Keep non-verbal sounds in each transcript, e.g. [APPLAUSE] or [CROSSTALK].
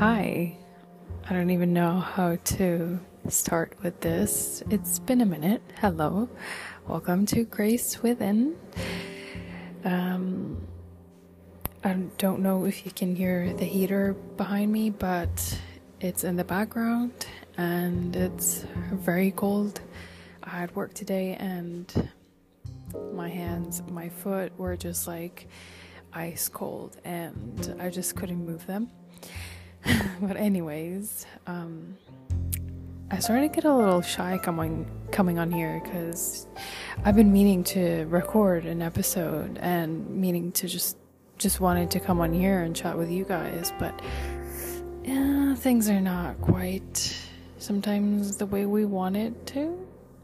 Hi. I don't even know how to start with this. It's been a minute. Hello. Welcome to Grace Within. Um, I don't know if you can hear the heater behind me, but it's in the background and it's very cold. I had work today and my hands, my foot were just like ice cold and I just couldn't move them. [LAUGHS] but anyways, um, I started to get a little shy coming coming on here because I've been meaning to record an episode and meaning to just just wanted to come on here and chat with you guys, but yeah, things are not quite sometimes the way we want it to.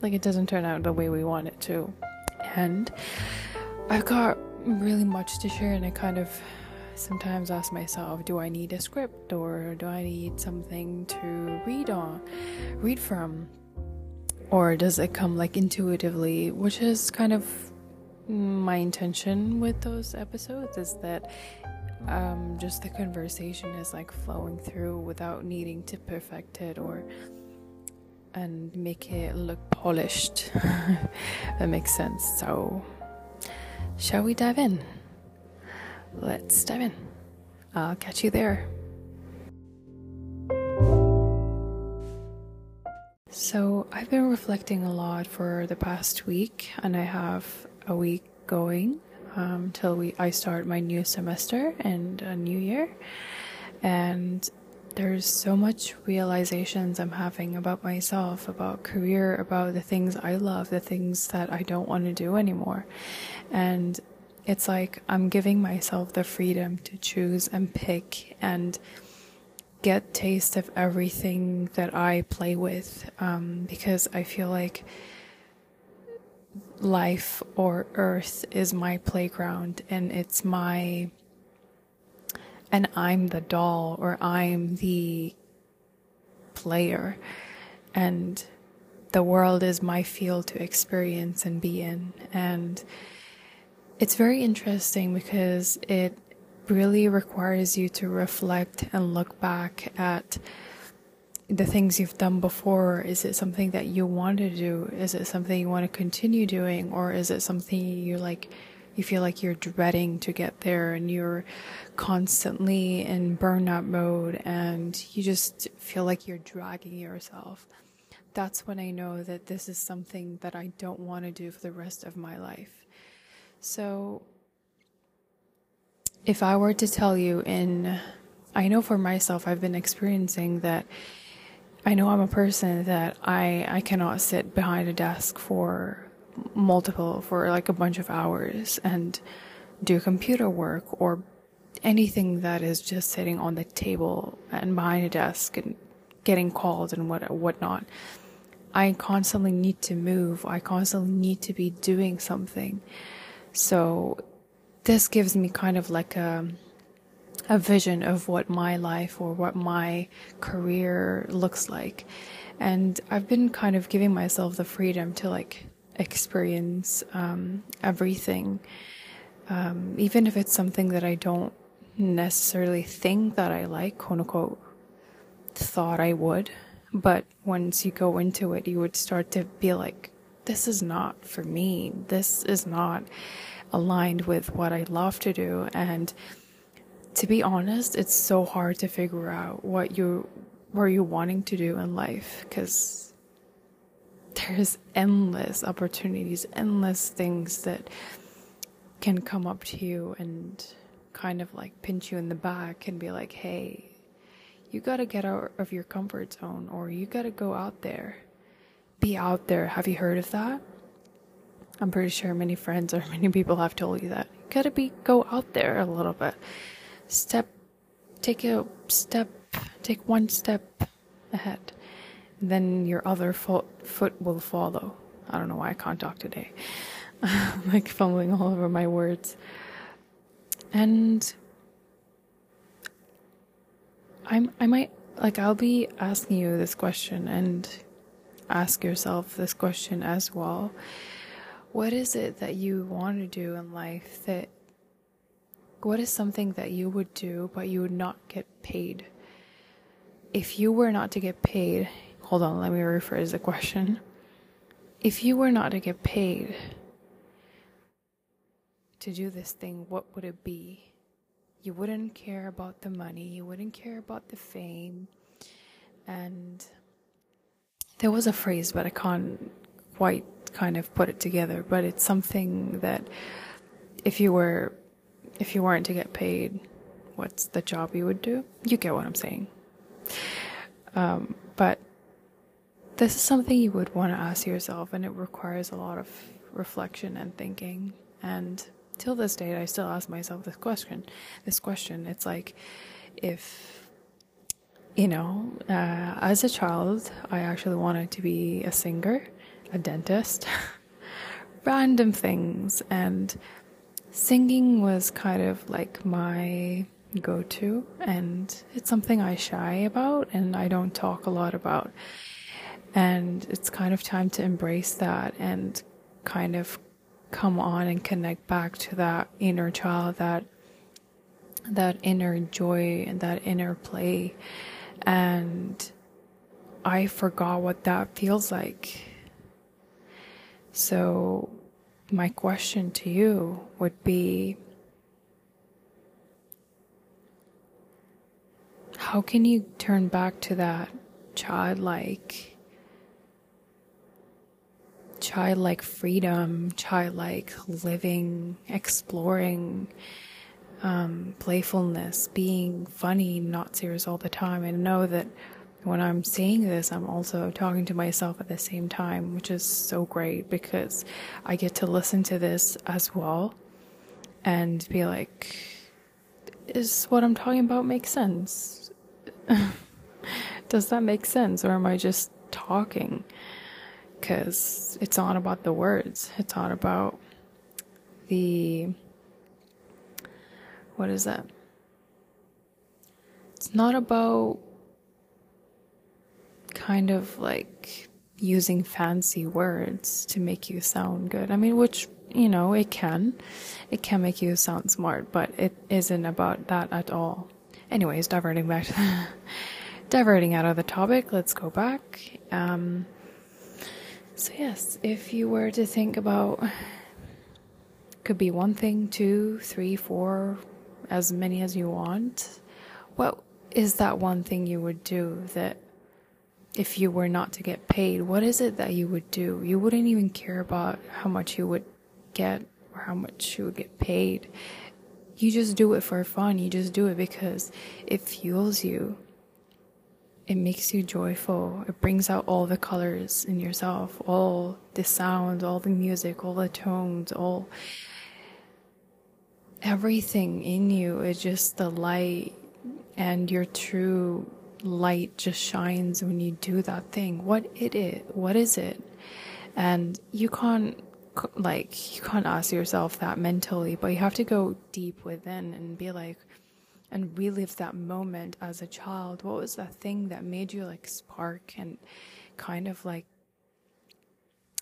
Like it doesn't turn out the way we want it to, and I've got really much to share, and I kind of sometimes ask myself, do I need a script or do I need something to read on, read from? Or does it come like intuitively, which is kind of my intention with those episodes is that um, just the conversation is like flowing through without needing to perfect it or and make it look polished. [LAUGHS] that makes sense. So, shall we dive in? Let's dive in. I'll catch you there. So, I've been reflecting a lot for the past week, and I have a week going um, till we I start my new semester and a new year. And there's so much realizations I'm having about myself, about career, about the things I love, the things that I don't want to do anymore. And it's like I'm giving myself the freedom to choose and pick and get taste of everything that I play with um, because I feel like life or earth is my playground and it's my and I'm the doll or I'm the player. And the world is my field to experience and be in. And it's very interesting because it really requires you to reflect and look back at the things you've done before. Is it something that you want to do? Is it something you want to continue doing? Or is it something you like, you feel like you're dreading to get there and you're constantly in burnout mode and you just feel like you're dragging yourself? That's when I know that this is something that I don't want to do for the rest of my life. So, if I were to tell you in, I know for myself, I've been experiencing that. I know I'm a person that I I cannot sit behind a desk for multiple for like a bunch of hours and do computer work or anything that is just sitting on the table and behind a desk and getting called and what whatnot. I constantly need to move. I constantly need to be doing something. So this gives me kind of like a a vision of what my life or what my career looks like. And I've been kind of giving myself the freedom to like experience um, everything, um, even if it's something that I don't necessarily think that I like, quote unquote, thought I would. But once you go into it, you would start to be like, this is not for me. This is not aligned with what I love to do. And to be honest, it's so hard to figure out what you what you're wanting to do in life because there's endless opportunities, endless things that can come up to you and kind of like pinch you in the back and be like, hey, you gotta get out of your comfort zone or you gotta go out there be out there. Have you heard of that? I'm pretty sure many friends or many people have told you that. You gotta be go out there a little bit. Step take a step take one step ahead. Then your other foot foot will follow. I don't know why I can't talk today. I'm [LAUGHS] like fumbling all over my words. And I'm I might like I'll be asking you this question and ask yourself this question as well. What is it that you want to do in life that what is something that you would do but you would not get paid? if you were not to get paid, hold on, let me rephrase the question. If you were not to get paid to do this thing, what would it be? You wouldn't care about the money, you wouldn't care about the fame. And there was a phrase, but I can't quite kind of put it together, but it's something that if you were if you weren't to get paid, what's the job you would do? You get what I'm saying. Um, but this is something you would want to ask yourself, and it requires a lot of reflection and thinking. And till this day, I still ask myself this question. This question. It's like, if you know, uh, as a child, I actually wanted to be a singer, a dentist, [LAUGHS] random things, and singing was kind of like my go to, and it's something I shy about and I don't talk a lot about. And it's kind of time to embrace that and kind of come on and connect back to that inner child, that that inner joy and that inner play. And I forgot what that feels like. So my question to you would be how can you turn back to that childlike childlike freedom childlike living exploring um, playfulness being funny not serious all the time and know that when i'm saying this i'm also talking to myself at the same time which is so great because i get to listen to this as well and be like is what i'm talking about make sense [LAUGHS] Does that make sense? Or am I just talking? Because it's not about the words, it's not about the. What is that? It's not about kind of like using fancy words to make you sound good. I mean, which, you know, it can. It can make you sound smart, but it isn't about that at all. Anyways, diverting back to [LAUGHS] diverting out of the topic, let's go back. Um, so yes, if you were to think about, could be one thing, two, three, four, as many as you want. What is that one thing you would do that if you were not to get paid, what is it that you would do? You wouldn't even care about how much you would get or how much you would get paid you just do it for fun. You just do it because it fuels you. It makes you joyful. It brings out all the colors in yourself, all the sounds, all the music, all the tones, all everything in you is just the light and your true light just shines when you do that thing. What it is, what is it? And you can't like you can't ask yourself that mentally, but you have to go deep within and be like, and relive that moment as a child. What was that thing that made you like spark and kind of like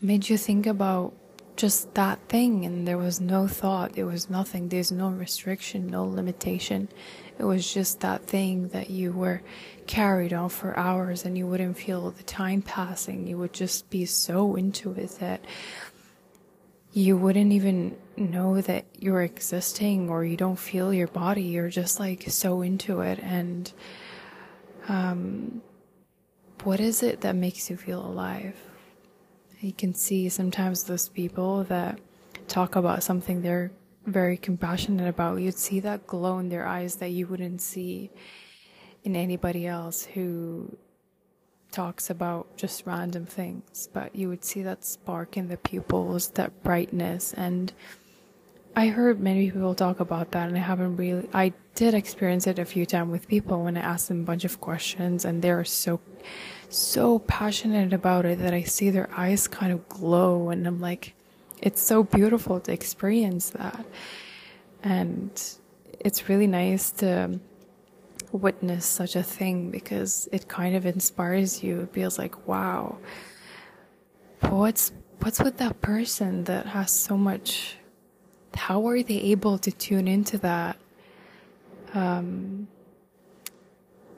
made you think about just that thing? And there was no thought, there was nothing, there's no restriction, no limitation. It was just that thing that you were carried on for hours and you wouldn't feel the time passing. You would just be so into it that you wouldn't even know that you're existing or you don't feel your body. You're just like so into it. And um, what is it that makes you feel alive? You can see sometimes those people that talk about something they're very compassionate about, you'd see that glow in their eyes that you wouldn't see in anybody else who talks about just random things, but you would see that spark in the pupils, that brightness. And I heard many people talk about that, and I haven't really, I did experience it a few times with people when I asked them a bunch of questions, and they're so, so passionate about it that I see their eyes kind of glow, and I'm like, it's so beautiful to experience that. And it's really nice to, witness such a thing because it kind of inspires you. It feels like, wow, what's what's with that person that has so much? How are they able to tune into that? Um,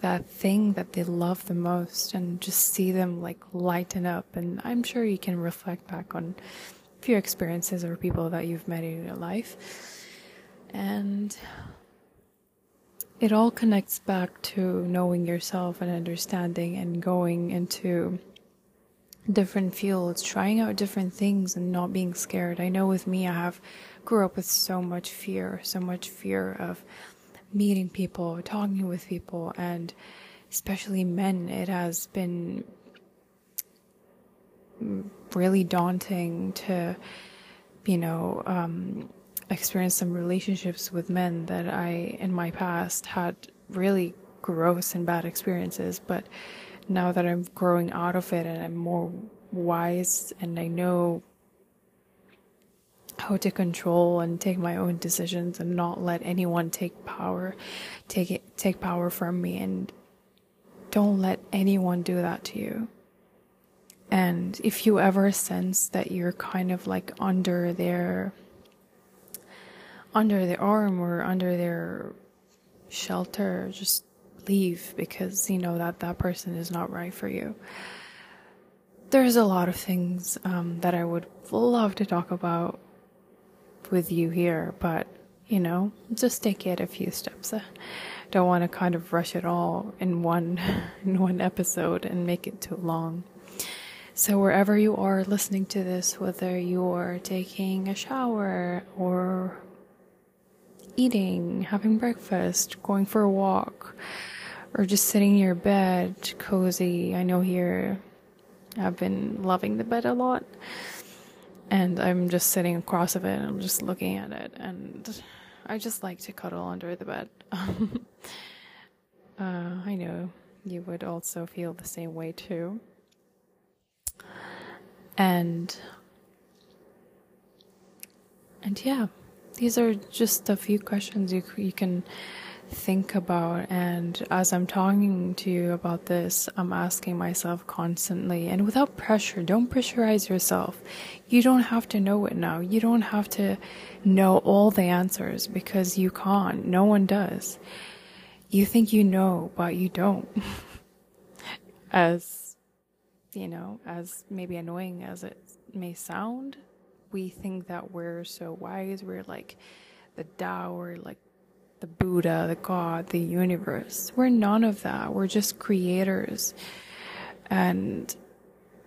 that thing that they love the most and just see them like lighten up. And I'm sure you can reflect back on a few experiences or people that you've met in your life. And it all connects back to knowing yourself and understanding and going into different fields, trying out different things and not being scared. I know with me, I have grew up with so much fear, so much fear of meeting people, talking with people, and especially men. It has been really daunting to, you know, um, experience some relationships with men that I, in my past, had really gross and bad experiences. But now that I'm growing out of it and I'm more wise and I know how to control and take my own decisions and not let anyone take power take it take power from me. And don't let anyone do that to you. And if you ever sense that you're kind of like under their under their arm or under their shelter just leave because you know that that person is not right for you. There's a lot of things um, that I would love to talk about with you here, but you know, just take it a few steps. Don't want to kind of rush it all in one [LAUGHS] in one episode and make it too long. So wherever you are listening to this, whether you're taking a shower or eating, having breakfast, going for a walk, or just sitting in your bed, cozy. I know here I've been loving the bed a lot and I'm just sitting across of it and I'm just looking at it and I just like to cuddle under the bed. [LAUGHS] uh, I know you would also feel the same way too. And and yeah, these are just a few questions you you can think about. And as I'm talking to you about this, I'm asking myself constantly and without pressure. Don't pressurize yourself. You don't have to know it now. You don't have to know all the answers because you can't. No one does. You think you know, but you don't. [LAUGHS] as, you know, as maybe annoying as it may sound, we think that we're so wise. We're like the Tao, or like the Buddha, the God, the universe. We're none of that. We're just creators. And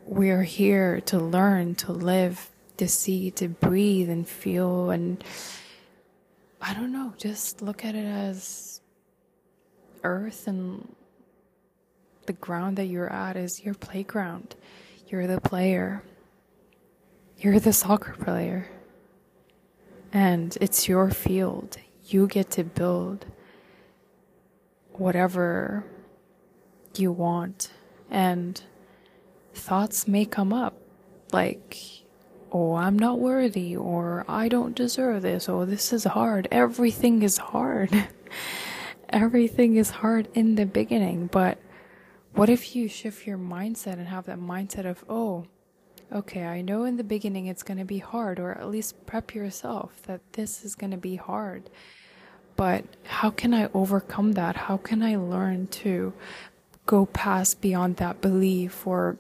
we're here to learn, to live, to see, to breathe and feel. And I don't know, just look at it as earth and the ground that you're at is your playground. You're the player. You're the soccer player. And it's your field you get to build whatever you want and thoughts may come up like oh i'm not worthy or i don't deserve this or this is hard. Everything is hard. [LAUGHS] Everything is hard in the beginning but what if you shift your mindset and have that mindset of oh okay i know in the beginning it's going to be hard or at least prep yourself that this is going to be hard but how can I overcome that? How can I learn to go past beyond that belief or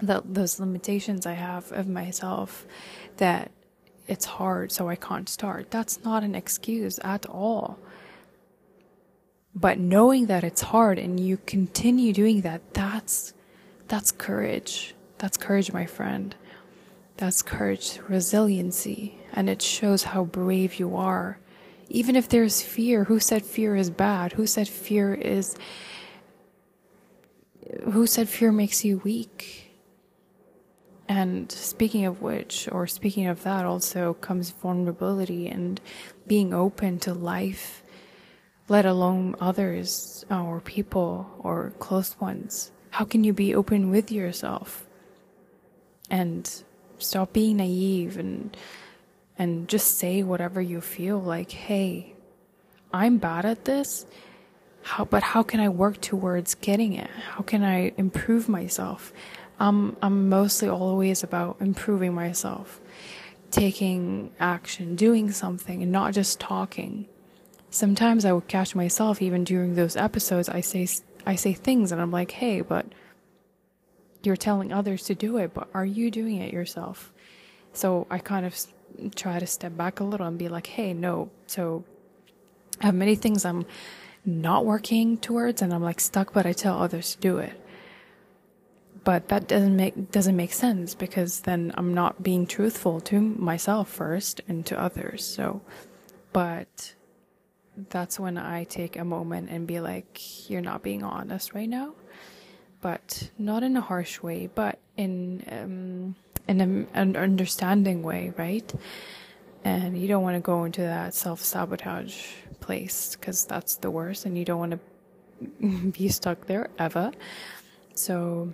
that those limitations I have of myself that it's hard so I can't start? That's not an excuse at all. But knowing that it's hard and you continue doing that, that's that's courage. That's courage, my friend. That's courage, resiliency, and it shows how brave you are even if there's fear, who said fear is bad? Who said fear is. Who said fear makes you weak? And speaking of which, or speaking of that, also comes vulnerability and being open to life, let alone others or people or close ones. How can you be open with yourself and stop being naive and and just say whatever you feel like, hey, I'm bad at this. How, but how can I work towards getting it? How can I improve myself? Um, I'm mostly always about improving myself, taking action, doing something, and not just talking. Sometimes I would catch myself, even during those episodes, I say I say things and I'm like, hey, but you're telling others to do it, but are you doing it yourself? So I kind of try to step back a little and be like, hey, no. So I have many things I'm not working towards and I'm like stuck, but I tell others to do it. But that doesn't make doesn't make sense because then I'm not being truthful to myself first and to others. So but that's when I take a moment and be like, you're not being honest right now. But not in a harsh way, but in um, in a, an understanding way, right? And you don't want to go into that self sabotage place because that's the worst, and you don't want to [LAUGHS] be stuck there ever. So,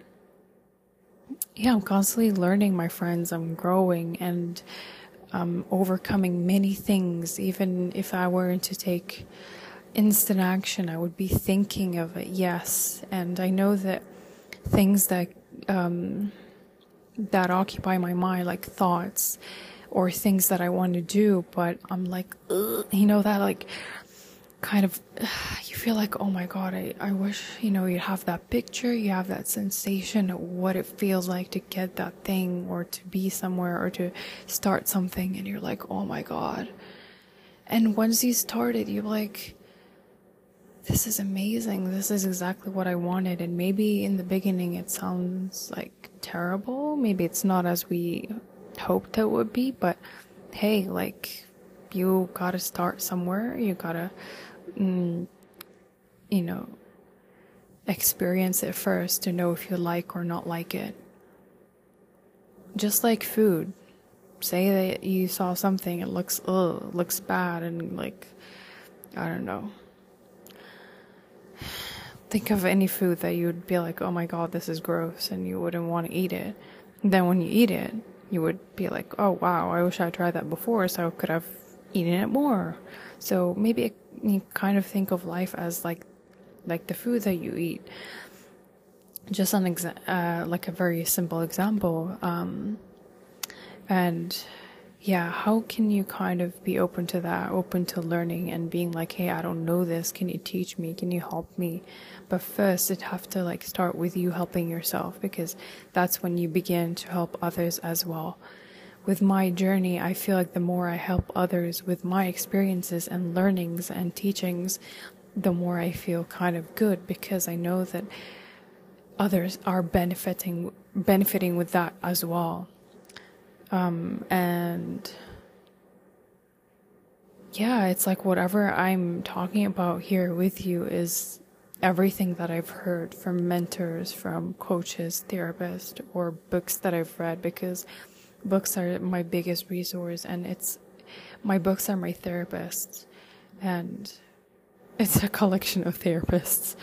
yeah, I'm constantly learning, my friends. I'm growing and um, overcoming many things. Even if I were to take instant action, I would be thinking of it, yes. And I know that things that um, that occupy my mind, like thoughts or things that I want to do, but I'm like, Ugh, you know, that like kind of, [SIGHS] you feel like, oh my God, I, I wish, you know, you have that picture, you have that sensation of what it feels like to get that thing or to be somewhere or to start something. And you're like, oh my God. And once you start it, you're like, this is amazing. This is exactly what I wanted. And maybe in the beginning it sounds like terrible. Maybe it's not as we hoped it would be, but hey, like, you gotta start somewhere. You gotta, mm, you know, experience it first to know if you like or not like it. Just like food. Say that you saw something, it looks, ugh, looks bad, and like, I don't know think of any food that you would be like, oh my god, this is gross, and you wouldn't want to eat it. Then when you eat it, you would be like, oh wow, I wish I tried that before, so I could have eaten it more. So maybe you kind of think of life as like, like the food that you eat. Just an exa- uh, like a very simple example. Um, and yeah, how can you kind of be open to that, open to learning and being like, hey, I don't know this. Can you teach me? Can you help me? But first, it have to like start with you helping yourself because that's when you begin to help others as well. With my journey, I feel like the more I help others with my experiences and learnings and teachings, the more I feel kind of good because I know that others are benefiting benefiting with that as well. Um, and yeah, it's like whatever I'm talking about here with you is everything that I've heard from mentors, from coaches, therapists, or books that I've read because books are my biggest resource and it's my books are my therapists and it's a collection of therapists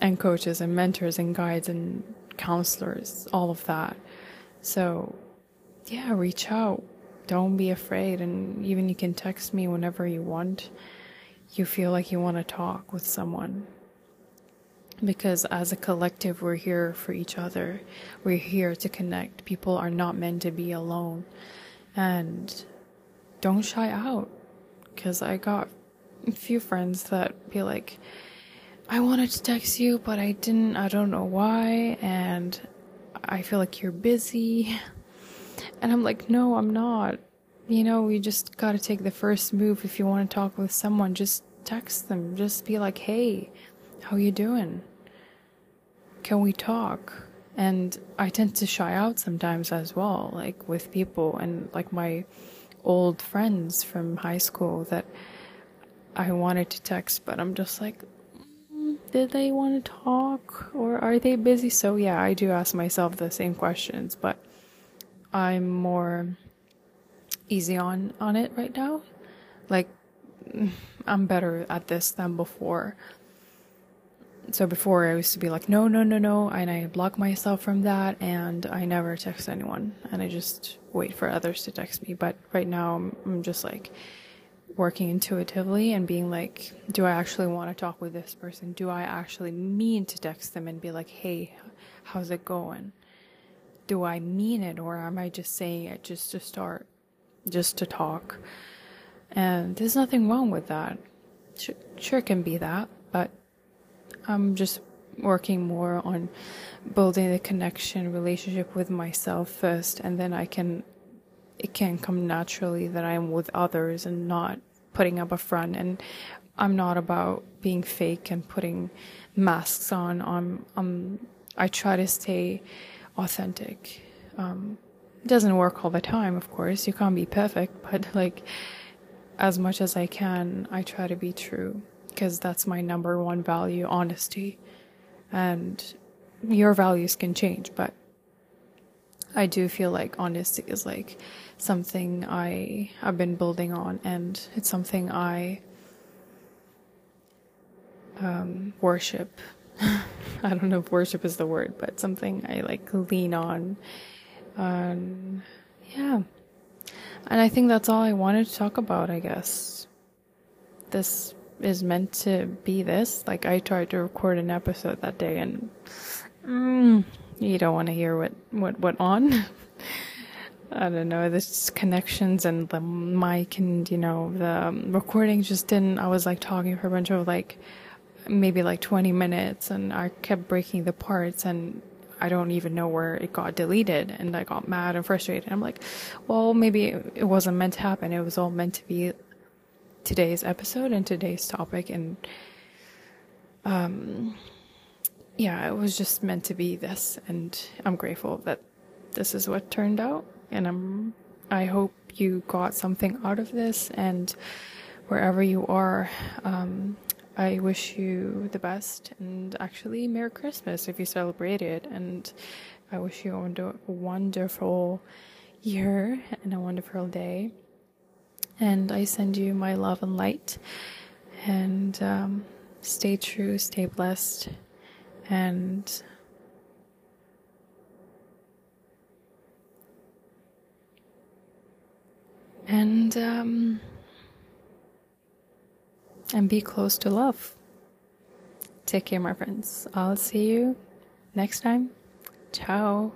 and coaches and mentors and guides and counselors, all of that. So yeah, reach out. Don't be afraid. And even you can text me whenever you want. You feel like you want to talk with someone. Because as a collective, we're here for each other. We're here to connect. People are not meant to be alone. And don't shy out. Because I got a few friends that be like, I wanted to text you, but I didn't. I don't know why. And I feel like you're busy. [LAUGHS] And I'm like, no, I'm not. You know, you just gotta take the first move if you want to talk with someone. Just text them. Just be like, hey, how you doing? Can we talk? And I tend to shy out sometimes as well, like with people and like my old friends from high school that I wanted to text, but I'm just like, mm, did they want to talk or are they busy? So yeah, I do ask myself the same questions, but I'm more easy on on it right now. Like I'm better at this than before. So before I used to be like no no no no and I block myself from that and I never text anyone and I just wait for others to text me. But right now I'm, I'm just like working intuitively and being like do I actually want to talk with this person? Do I actually mean to text them and be like hey how's it going? Do I mean it or am I just saying it just to start, just to talk? And there's nothing wrong with that. Sure, sure can be that, but I'm just working more on building the connection relationship with myself first and then I can it can come naturally that I'm with others and not putting up a front and I'm not about being fake and putting masks on. I'm, I'm I try to stay authentic. Um, it doesn't work all the time, of course. You can't be perfect, [LAUGHS] but like as much as I can, I try to be true because that's my number one value, honesty. And your values can change, but I do feel like honesty is like something I have been building on, and it's something I um, worship. [LAUGHS] I don't know if worship is the word, but something I like lean on. Um, yeah. And I think that's all I wanted to talk about, I guess. This is meant to be this. Like, I tried to record an episode that day, and mm, you don't want to hear what, what went on. [LAUGHS] I don't know, the connections and the mic and, you know, the um, recording just didn't. I was like talking for a bunch of like, maybe like 20 minutes, and I kept breaking the parts, and I don't even know where it got deleted. And I got mad and frustrated. I'm like, well, maybe it wasn't meant to happen. It was all meant to be today's episode and today's topic. And, um, yeah, it was just meant to be this. And I'm grateful that this is what turned out and I'm I hope you got something out of this and wherever you are um, I wish you the best and actually Merry Christmas if you celebrate it. And I wish you a wonderful year and a wonderful day. And I send you my love and light. And um, stay true stay blessed. And and um, and be close to love. Take care, my friends. I'll see you next time. Ciao.